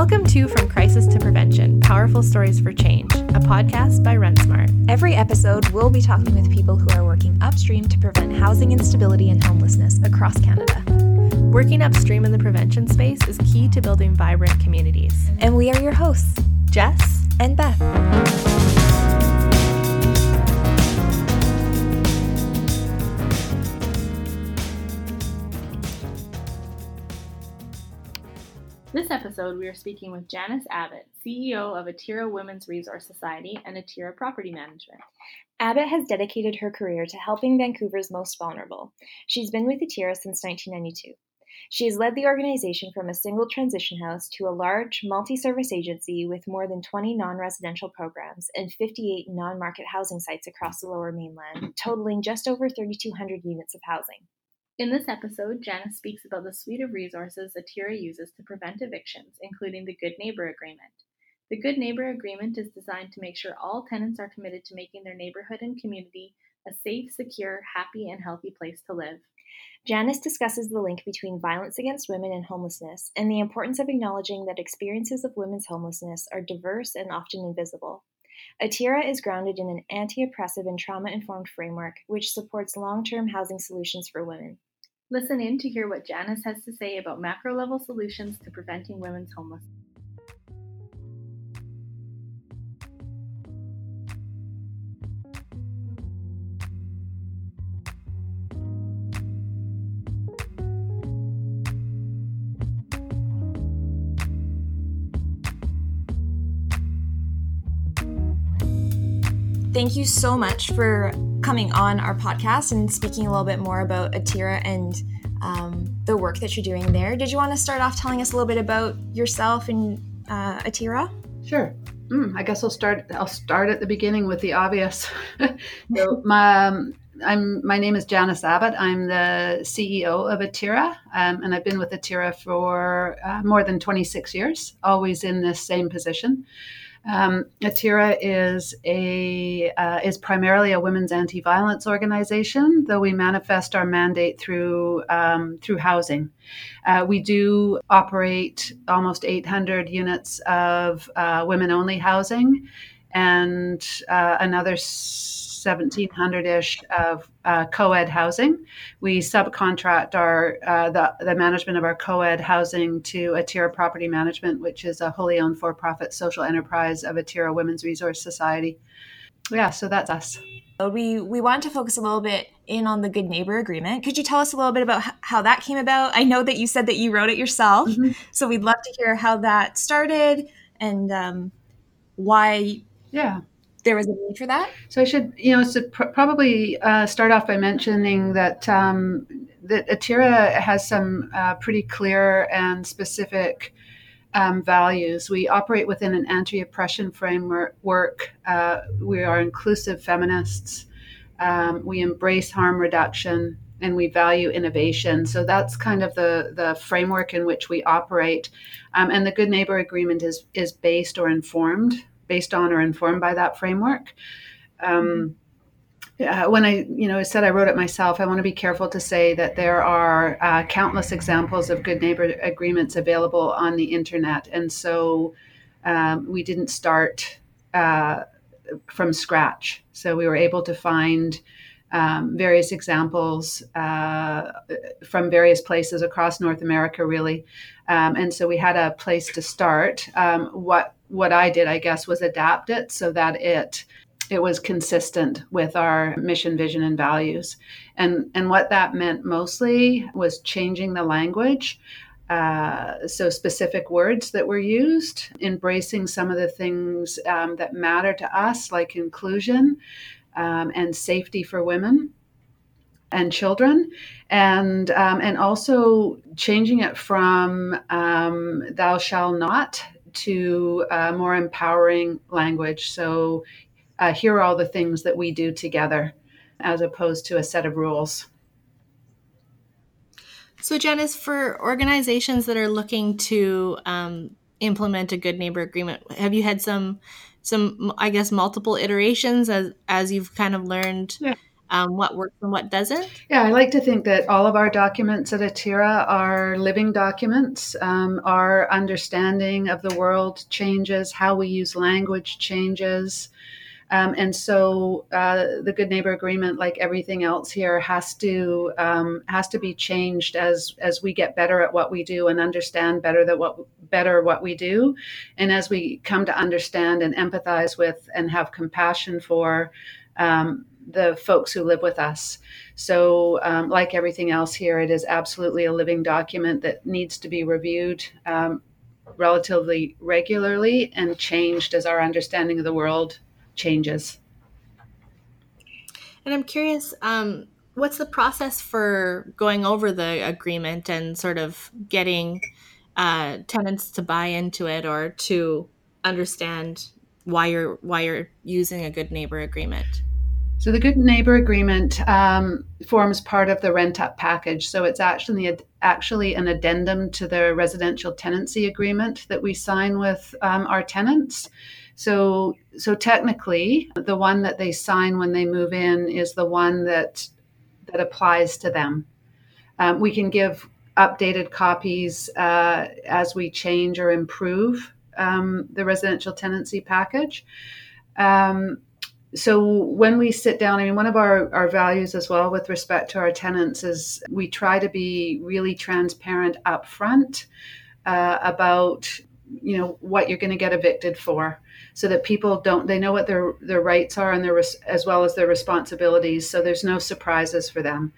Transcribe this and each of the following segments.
Welcome to From Crisis to Prevention Powerful Stories for Change, a podcast by RentSmart. Every episode, we'll be talking with people who are working upstream to prevent housing instability and homelessness across Canada. Working upstream in the prevention space is key to building vibrant communities. And we are your hosts, Jess and Beth. This episode, we are speaking with Janice Abbott, CEO of Atira Women's Resource Society and Atira Property Management. Abbott has dedicated her career to helping Vancouver's most vulnerable. She's been with Atira since 1992. She has led the organization from a single transition house to a large, multi service agency with more than 20 non residential programs and 58 non market housing sites across the lower mainland, totaling just over 3,200 units of housing. In this episode, Janice speaks about the suite of resources Atira uses to prevent evictions, including the Good Neighbor Agreement. The Good Neighbor Agreement is designed to make sure all tenants are committed to making their neighborhood and community a safe, secure, happy, and healthy place to live. Janice discusses the link between violence against women and homelessness and the importance of acknowledging that experiences of women's homelessness are diverse and often invisible. ATIRA is grounded in an anti oppressive and trauma informed framework which supports long term housing solutions for women. Listen in to hear what Janice has to say about macro level solutions to preventing women's homelessness. Thank you so much for coming on our podcast and speaking a little bit more about Atira and um, the work that you're doing there. Did you want to start off telling us a little bit about yourself and uh, Atira? Sure. Mm, I guess I'll start. I'll start at the beginning with the obvious. so my um, I'm my name is Janice Abbott. I'm the CEO of Atira, um, and I've been with Atira for uh, more than 26 years, always in this same position. Um, Atira is a uh, is primarily a women's anti-violence organization, though we manifest our mandate through um, through housing. Uh, we do operate almost 800 units of uh, women-only housing, and uh, another. 1700-ish of uh, co-ed housing. We subcontract our uh, the, the management of our co-ed housing to Atira Property Management, which is a wholly owned for-profit social enterprise of Atira Women's Resource Society. Yeah, so that's us. We we want to focus a little bit in on the Good Neighbor Agreement. Could you tell us a little bit about how that came about? I know that you said that you wrote it yourself, mm-hmm. so we'd love to hear how that started and um, why. Yeah there was a need for that? So I should, you know, so pr- probably uh, start off by mentioning that um, that Atira has some uh, pretty clear and specific um, values. We operate within an anti-oppression framework. Uh, we are inclusive feminists. Um, we embrace harm reduction and we value innovation. So that's kind of the the framework in which we operate. Um, and the Good Neighbor Agreement is is based or informed based on or informed by that framework. Um, uh, when I, you know, said I wrote it myself, I want to be careful to say that there are uh, countless examples of good neighbor agreements available on the internet, and so um, we didn't start uh, from scratch. So we were able to find um, various examples uh, from various places across North America, really. Um, and so we had a place to start. Um, what what I did, I guess, was adapt it so that it it was consistent with our mission, vision, and values. And and what that meant mostly was changing the language. Uh, so specific words that were used, embracing some of the things um, that matter to us, like inclusion um, and safety for women and children, and um, and also changing it from um, "thou shall not" to uh, more empowering language. So, uh, here are all the things that we do together, as opposed to a set of rules. So, Janice, for organizations that are looking to um, implement a good neighbor agreement, have you had some, some, I guess, multiple iterations as as you've kind of learned? Yeah. Um, what works and what doesn't? Yeah, I like to think that all of our documents at Atira are living documents. Um, our understanding of the world changes, how we use language changes. Um, and so uh, the Good Neighbor Agreement, like everything else here, has to um, has to be changed as as we get better at what we do and understand better that what better what we do, and as we come to understand and empathize with and have compassion for um, the folks who live with us. So, um, like everything else here, it is absolutely a living document that needs to be reviewed um, relatively regularly and changed as our understanding of the world changes. And I'm curious, um, what's the process for going over the agreement and sort of getting uh, tenants to buy into it or to understand why you're why you're using a good neighbor agreement? So the Good Neighbor Agreement um, forms part of the rent up package. So it's actually actually an addendum to the residential tenancy agreement that we sign with um, our tenants. So so technically, the one that they sign when they move in is the one that that applies to them. Um, we can give updated copies uh, as we change or improve um, the residential tenancy package. Um, so when we sit down, I mean, one of our, our values as well with respect to our tenants is we try to be really transparent upfront uh, about you know what you're going to get evicted for so that people don't they know what their their rights are and their as well as their responsibilities so there's no surprises for them.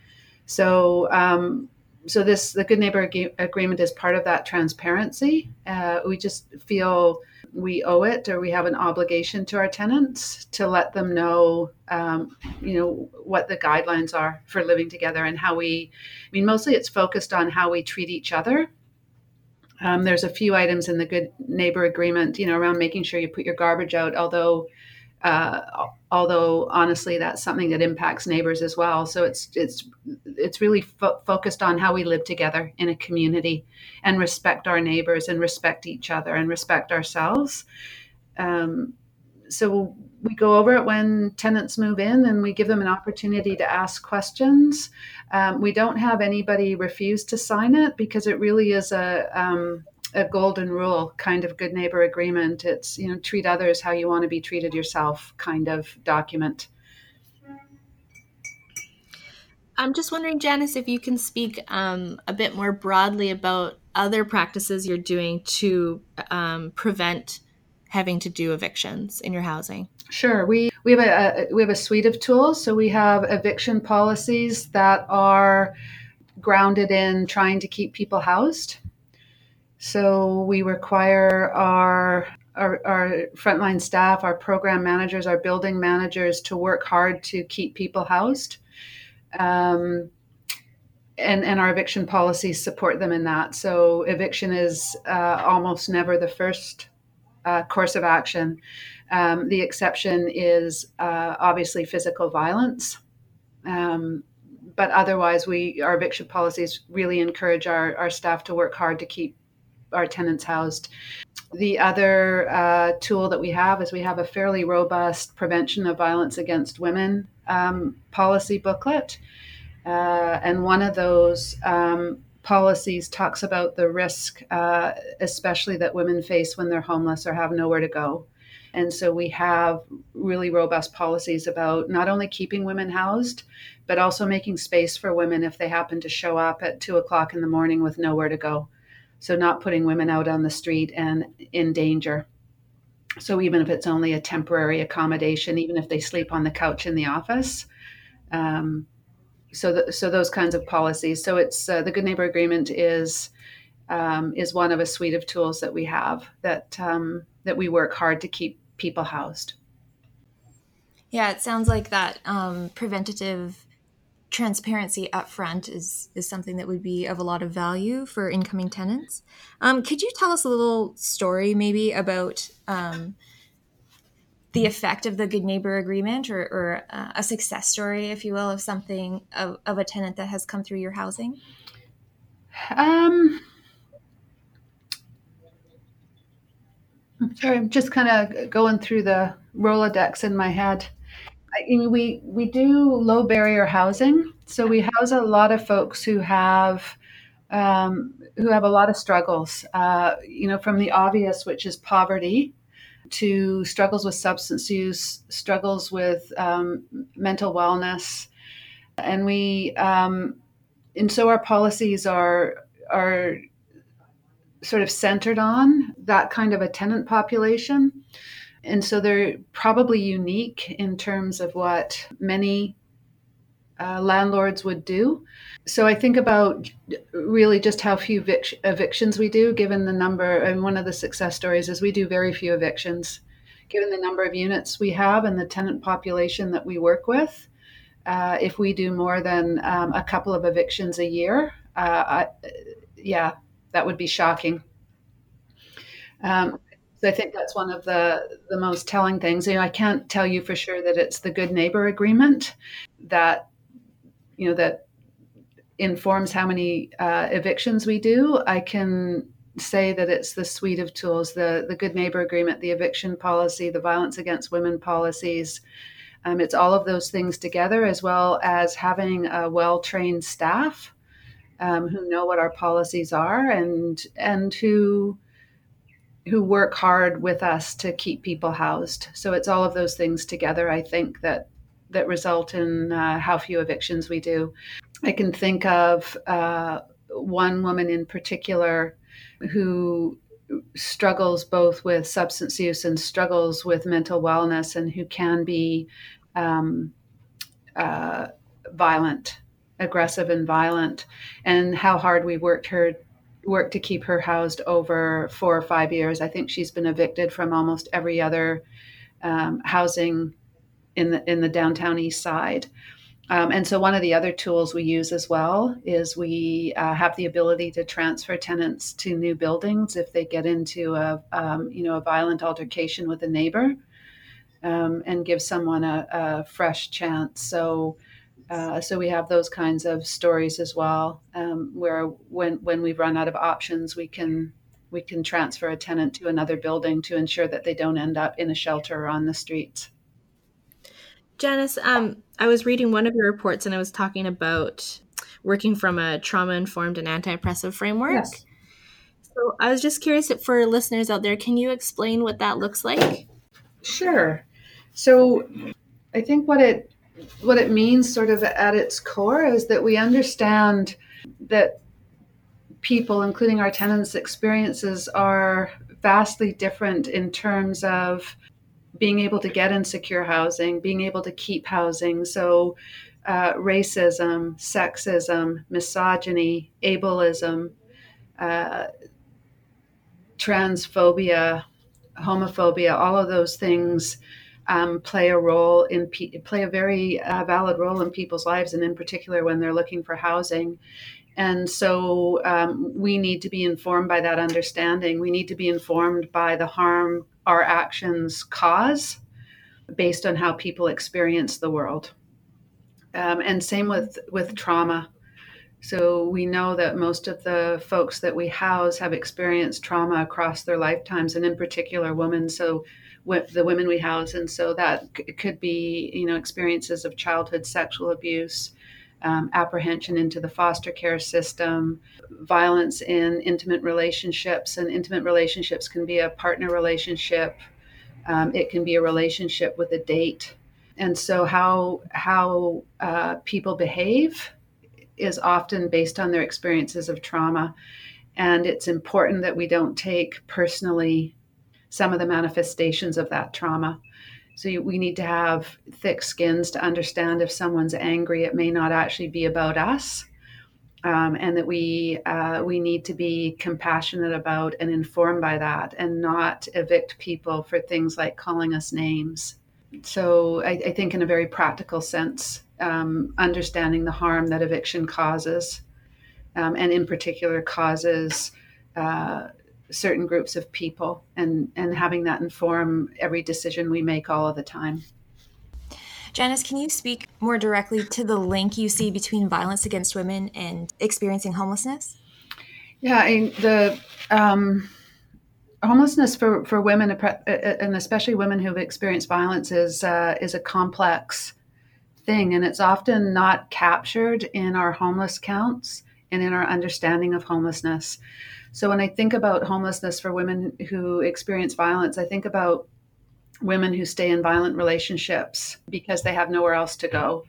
So um, so this the good neighbor agreement is part of that transparency. Uh, we just feel we owe it or we have an obligation to our tenants to let them know um, you know what the guidelines are for living together and how we i mean mostly it's focused on how we treat each other. Um, there's a few items in the good neighbor agreement you know around making sure you put your garbage out although uh, although honestly that's something that impacts neighbors as well. So it's it's it's really fo- focused on how we live together in a community and respect our neighbors and respect each other and respect ourselves. Um, so we go over it when tenants move in and we give them an opportunity to ask questions. Um, we don't have anybody refuse to sign it because it really is a um, a golden rule kind of good neighbor agreement. It's, you know, treat others how you want to be treated yourself kind of document. I'm just wondering, Janice, if you can speak um, a bit more broadly about other practices you're doing to um, prevent having to do evictions in your housing. Sure, we we have a, a we have a suite of tools. So we have eviction policies that are grounded in trying to keep people housed. So we require our, our, our frontline staff, our program managers, our building managers to work hard to keep people housed. Um, and, and our eviction policies support them in that. So eviction is uh, almost never the first uh, course of action. Um, the exception is uh, obviously physical violence. Um, but otherwise, we our eviction policies really encourage our, our staff to work hard to keep our tenants housed. The other uh, tool that we have is we have a fairly robust prevention of violence against women um, policy booklet. Uh, and one of those um, policies talks about the risk, uh, especially that women face when they're homeless or have nowhere to go. And so we have really robust policies about not only keeping women housed, but also making space for women if they happen to show up at two o'clock in the morning with nowhere to go. So, not putting women out on the street and in danger. So, even if it's only a temporary accommodation, even if they sleep on the couch in the office. Um, so, the, so those kinds of policies. So, it's uh, the Good Neighbor Agreement is um, is one of a suite of tools that we have that um, that we work hard to keep people housed. Yeah, it sounds like that um, preventative transparency up front is is something that would be of a lot of value for incoming tenants. Um, could you tell us a little story maybe about um, the effect of the good neighbor agreement or, or uh, a success story, if you will, of something of, of a tenant that has come through your housing? Um, sorry, I'm just kind of going through the Rolodex in my head. I mean, we we do low barrier housing, so we house a lot of folks who have um, who have a lot of struggles. Uh, you know, from the obvious, which is poverty, to struggles with substance use, struggles with um, mental wellness, and we um, and so our policies are are sort of centered on that kind of a tenant population. And so they're probably unique in terms of what many uh, landlords would do. So I think about really just how few evic- evictions we do, given the number. And one of the success stories is we do very few evictions, given the number of units we have and the tenant population that we work with. Uh, if we do more than um, a couple of evictions a year, uh, I, yeah, that would be shocking. Um, so I think that's one of the the most telling things. You know, I can't tell you for sure that it's the good neighbor agreement that you know that informs how many uh, evictions we do. I can say that it's the suite of tools: the the good neighbor agreement, the eviction policy, the violence against women policies. Um, it's all of those things together, as well as having a well trained staff um, who know what our policies are and and who who work hard with us to keep people housed. So it's all of those things together. I think that that result in uh, how few evictions we do. I can think of uh, one woman in particular who struggles both with substance use and struggles with mental wellness, and who can be um, uh, violent, aggressive, and violent, and how hard we worked her worked to keep her housed over four or five years. I think she's been evicted from almost every other um, housing in the in the downtown east side. Um, and so one of the other tools we use as well is we uh, have the ability to transfer tenants to new buildings if they get into a um, you know a violent altercation with a neighbor, um, and give someone a, a fresh chance. So uh, so we have those kinds of stories as well, um, where when when we run out of options, we can we can transfer a tenant to another building to ensure that they don't end up in a shelter or on the streets. Janice, um, I was reading one of your reports, and I was talking about working from a trauma informed and anti oppressive framework. Yes. So I was just curious for listeners out there, can you explain what that looks like? Sure. So I think what it what it means sort of at its core is that we understand that people including our tenants experiences are vastly different in terms of being able to get insecure housing being able to keep housing. So uh, racism sexism misogyny ableism uh, transphobia homophobia all of those things um, play a role in play a very uh, valid role in people's lives, and in particular when they're looking for housing. And so um, we need to be informed by that understanding. We need to be informed by the harm our actions cause based on how people experience the world. Um, and same with, with trauma. So we know that most of the folks that we house have experienced trauma across their lifetimes, and in particular, women. So the women we house, and so that c- could be you know experiences of childhood sexual abuse, um, apprehension into the foster care system, violence in intimate relationships, and intimate relationships can be a partner relationship, um, it can be a relationship with a date, and so how how uh, people behave is often based on their experiences of trauma. And it's important that we don't take personally some of the manifestations of that trauma. So you, we need to have thick skins to understand if someone's angry, it may not actually be about us, um, and that we uh, we need to be compassionate about and informed by that, and not evict people for things like calling us names. So I, I think, in a very practical sense, um, understanding the harm that eviction causes, um, and in particular causes. Uh, certain groups of people and and having that inform every decision we make all of the time Janice, can you speak more directly to the link you see between violence against women and experiencing homelessness? Yeah, I, the um, homelessness for, for women and especially women who've experienced violence is uh, is a complex thing and it's often not captured in our homeless counts and in our understanding of homelessness so when i think about homelessness for women who experience violence i think about women who stay in violent relationships because they have nowhere else to go.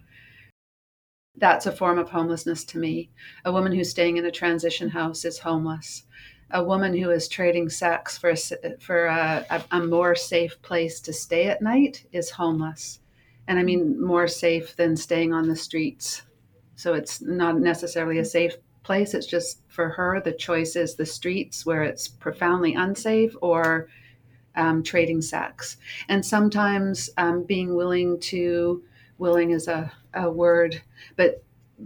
That's a form of homelessness to me. A woman who's staying in a transition house is homeless. A woman who is trading sex for a, for a, a, more safe place to stay at night is homeless, and I mean more safe than staying on the streets. So it's not necessarily a safe place. It's just for her the choice is the streets where it's profoundly unsafe or um, trading sex, and sometimes um, being willing to willing is a, a word, but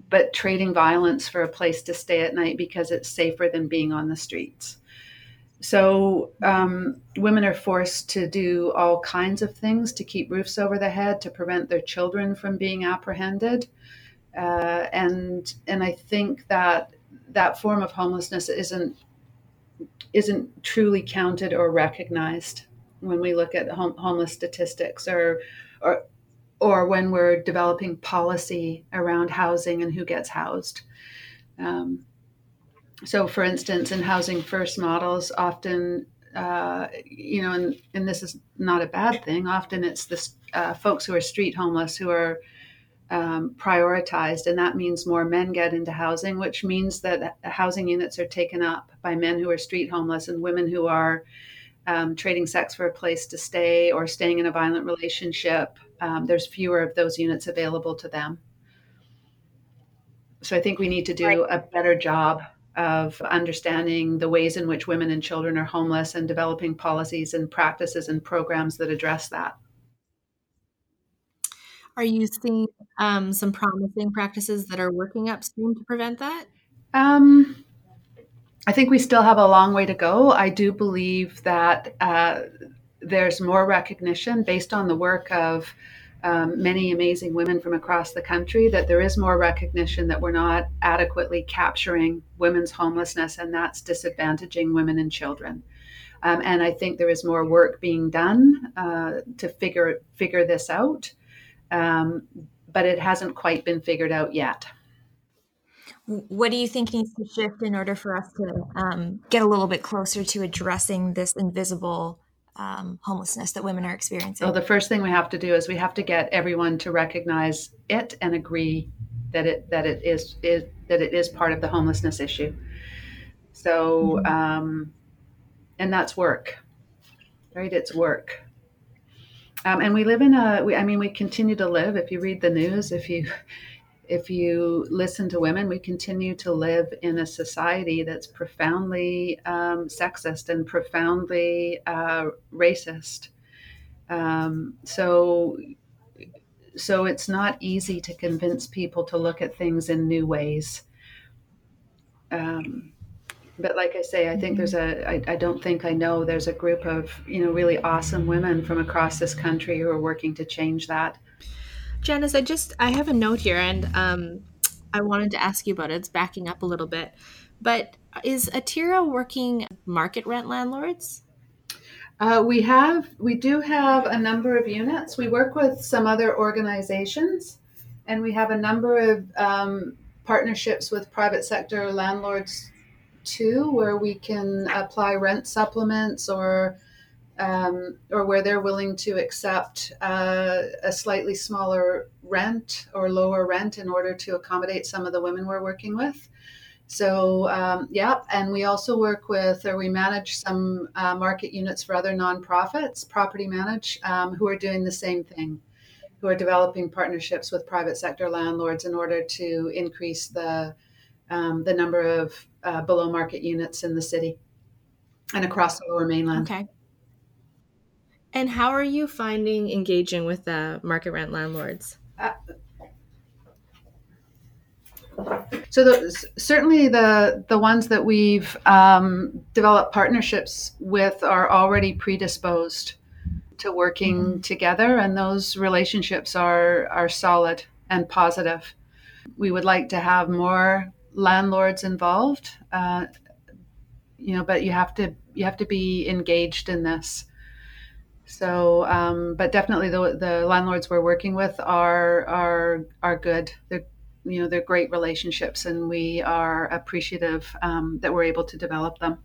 but trading violence for a place to stay at night because it's safer than being on the streets. So, um, women are forced to do all kinds of things to keep roofs over their head, to prevent their children from being apprehended. Uh, and and I think that that form of homelessness isn't isn't truly counted or recognized when we look at home, homeless statistics or or or when we're developing policy around housing and who gets housed. Um, so, for instance, in housing first models, often, uh, you know, and, and this is not a bad thing, often it's the uh, folks who are street homeless who are um, prioritized, and that means more men get into housing, which means that housing units are taken up by men who are street homeless and women who are um, trading sex for a place to stay or staying in a violent relationship um, there's fewer of those units available to them. So I think we need to do a better job of understanding the ways in which women and children are homeless and developing policies and practices and programs that address that. Are you seeing um, some promising practices that are working upstream to prevent that? Um, I think we still have a long way to go. I do believe that uh, there's more recognition based on the work of um, many amazing women from across the country that there is more recognition that we're not adequately capturing women's homelessness and that's disadvantaging women and children. Um, and I think there is more work being done uh, to figure figure this out, um, but it hasn't quite been figured out yet. What do you think needs to shift in order for us to um, get a little bit closer to addressing this invisible um, homelessness that women are experiencing? Well, the first thing we have to do is we have to get everyone to recognize it and agree that it that it is, is that it is part of the homelessness issue. So, mm-hmm. um, and that's work, right? It's work. Um, and we live in a. We, I mean, we continue to live. If you read the news, if you if you listen to women, we continue to live in a society that's profoundly um, sexist and profoundly uh, racist. Um, so, so it's not easy to convince people to look at things in new ways. Um, but like I say, I think there's a. I, I don't think I know there's a group of you know really awesome women from across this country who are working to change that. Janice, I just I have a note here, and um, I wanted to ask you about it. It's backing up a little bit, but is Atira working market rent landlords? Uh, we have we do have a number of units. We work with some other organizations, and we have a number of um, partnerships with private sector landlords too, where we can apply rent supplements or um, or where they're willing to accept uh, a slightly smaller rent or lower rent in order to accommodate some of the women we're working with. So, um, yeah, and we also work with, or we manage some uh, market units for other nonprofits, property manage, um, who are doing the same thing, who are developing partnerships with private sector landlords in order to increase the um, the number of uh, below market units in the city and across the lower mainland. Okay. And how are you finding engaging with the market rent landlords? Uh, so the, certainly the the ones that we've um, developed partnerships with are already predisposed to working mm-hmm. together, and those relationships are are solid and positive. We would like to have more landlords involved, uh, you know, but you have to you have to be engaged in this. So, um, but definitely the the landlords we're working with are are are good. They're you know they're great relationships, and we are appreciative um, that we're able to develop them.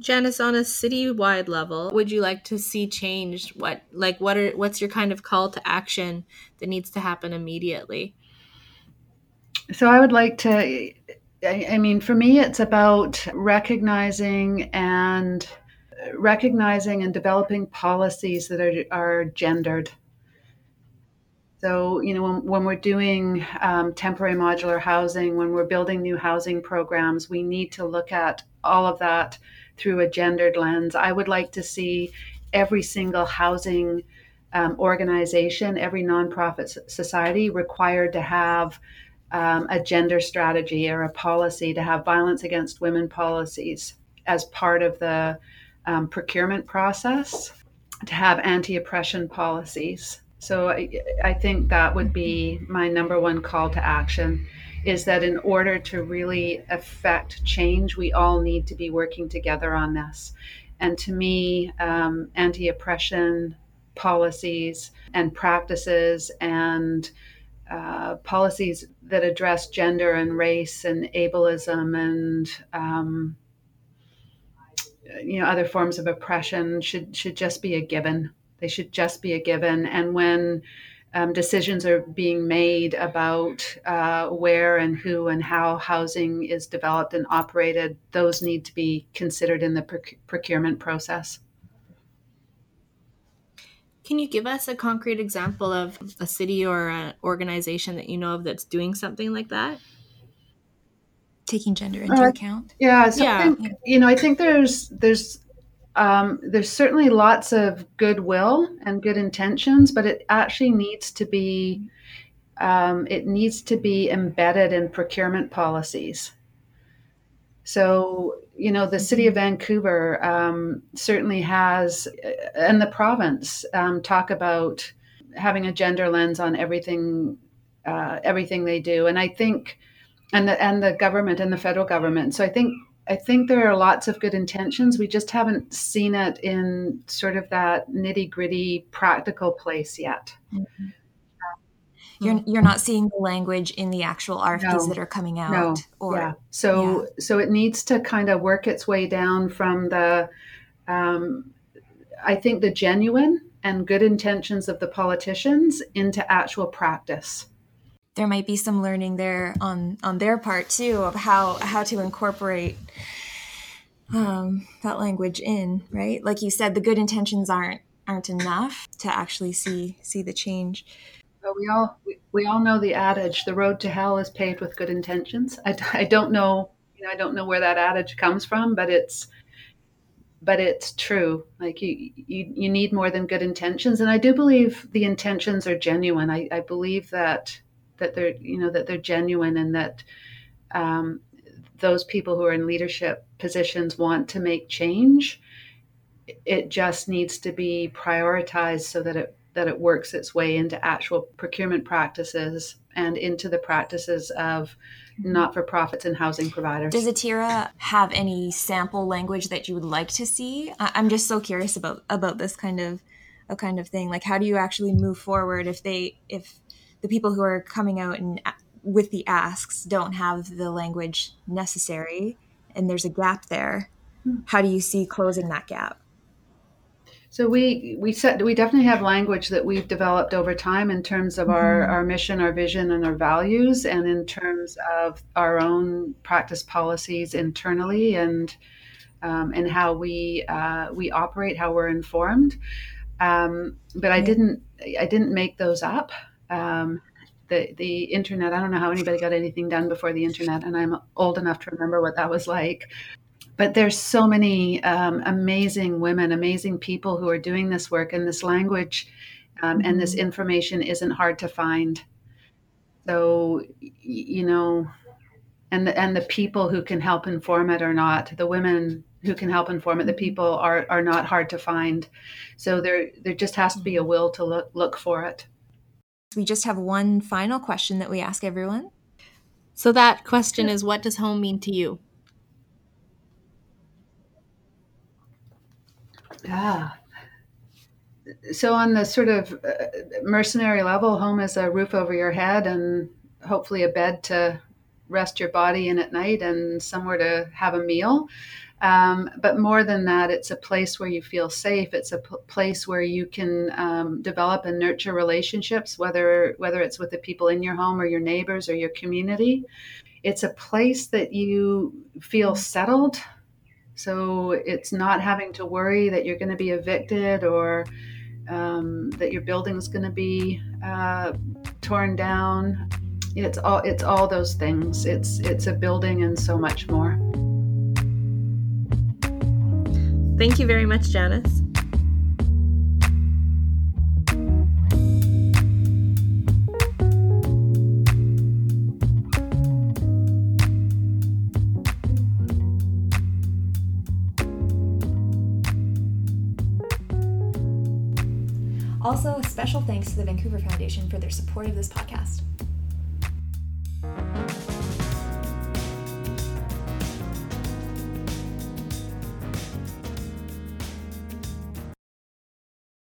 Janice, on a citywide level, would you like to see changed? What like what are what's your kind of call to action that needs to happen immediately? So I would like to. I mean, for me, it's about recognizing and recognizing and developing policies that are, are gendered. So, you know, when, when we're doing um, temporary modular housing, when we're building new housing programs, we need to look at all of that through a gendered lens. I would like to see every single housing um, organization, every nonprofit society required to have um, a gender strategy or a policy, to have violence against women policies as part of the um, procurement process, to have anti oppression policies. So I, I think that would be my number one call to action is that in order to really affect change, we all need to be working together on this. And to me, um, anti oppression policies and practices and uh, policies that address gender and race and ableism and um, you know other forms of oppression should should just be a given. They should just be a given. And when um, decisions are being made about uh, where and who and how housing is developed and operated, those need to be considered in the proc- procurement process. Can you give us a concrete example of a city or an organization that you know of that's doing something like that? Taking gender into uh, account. Yeah, so yeah. I think, you know, I think there's there's um, there's certainly lots of goodwill and good intentions, but it actually needs to be um, it needs to be embedded in procurement policies. So you know, the city of mm-hmm. Vancouver um, certainly has, and the province um, talk about having a gender lens on everything, uh, everything they do, and I think, and the and the government and the federal government. So I think I think there are lots of good intentions. We just haven't seen it in sort of that nitty gritty practical place yet. Mm-hmm. You're, you're not seeing the language in the actual RFPs no, that are coming out. No. Or, yeah. So yeah. so it needs to kind of work its way down from the, um, I think the genuine and good intentions of the politicians into actual practice there might be some learning there on on their part too of how how to incorporate um, that language in right like you said the good intentions aren't aren't enough to actually see see the change but we all we, we all know the adage the road to hell is paved with good intentions. I, I don't know you know i don't know where that adage comes from but it's but it's true. Like you, you you need more than good intentions. And i do believe the intentions are genuine. I, I believe that that they're you know that they're genuine and that um, those people who are in leadership positions want to make change. It just needs to be prioritized so that it that it works its way into actual procurement practices and into the practices of not-for-profits and housing providers. Does Atira have any sample language that you would like to see? I'm just so curious about about this kind of a kind of thing. Like, how do you actually move forward if they if the people who are coming out and with the asks don't have the language necessary and there's a gap there hmm. how do you see closing that gap so we we set we definitely have language that we've developed over time in terms of mm-hmm. our, our mission, our vision, and our values, and in terms of our own practice policies internally and um, and how we uh, we operate, how we're informed. Um, but I didn't I didn't make those up um, the the internet. I don't know how anybody got anything done before the internet, and I'm old enough to remember what that was like. But there's so many um, amazing women, amazing people who are doing this work, and this language um, and this mm-hmm. information isn't hard to find. So you know, and the, and the people who can help inform it or not, the women who can help inform it, the mm-hmm. people are are not hard to find. So there there just has to be a mm-hmm. will to look look for it. We just have one final question that we ask everyone. So that question is what does home mean to you? Ah. So, on the sort of uh, mercenary level, home is a roof over your head and hopefully a bed to rest your body in at night and somewhere to have a meal. Um, but more than that, it's a place where you feel safe. It's a p- place where you can um, develop and nurture relationships, whether whether it's with the people in your home or your neighbors or your community. It's a place that you feel settled. So it's not having to worry that you're going to be evicted or um, that your building is going to be uh, torn down. It's all it's all those things. It's it's a building and so much more. Thank you very much, Janice. Special thanks to the Vancouver Foundation for their support of this podcast.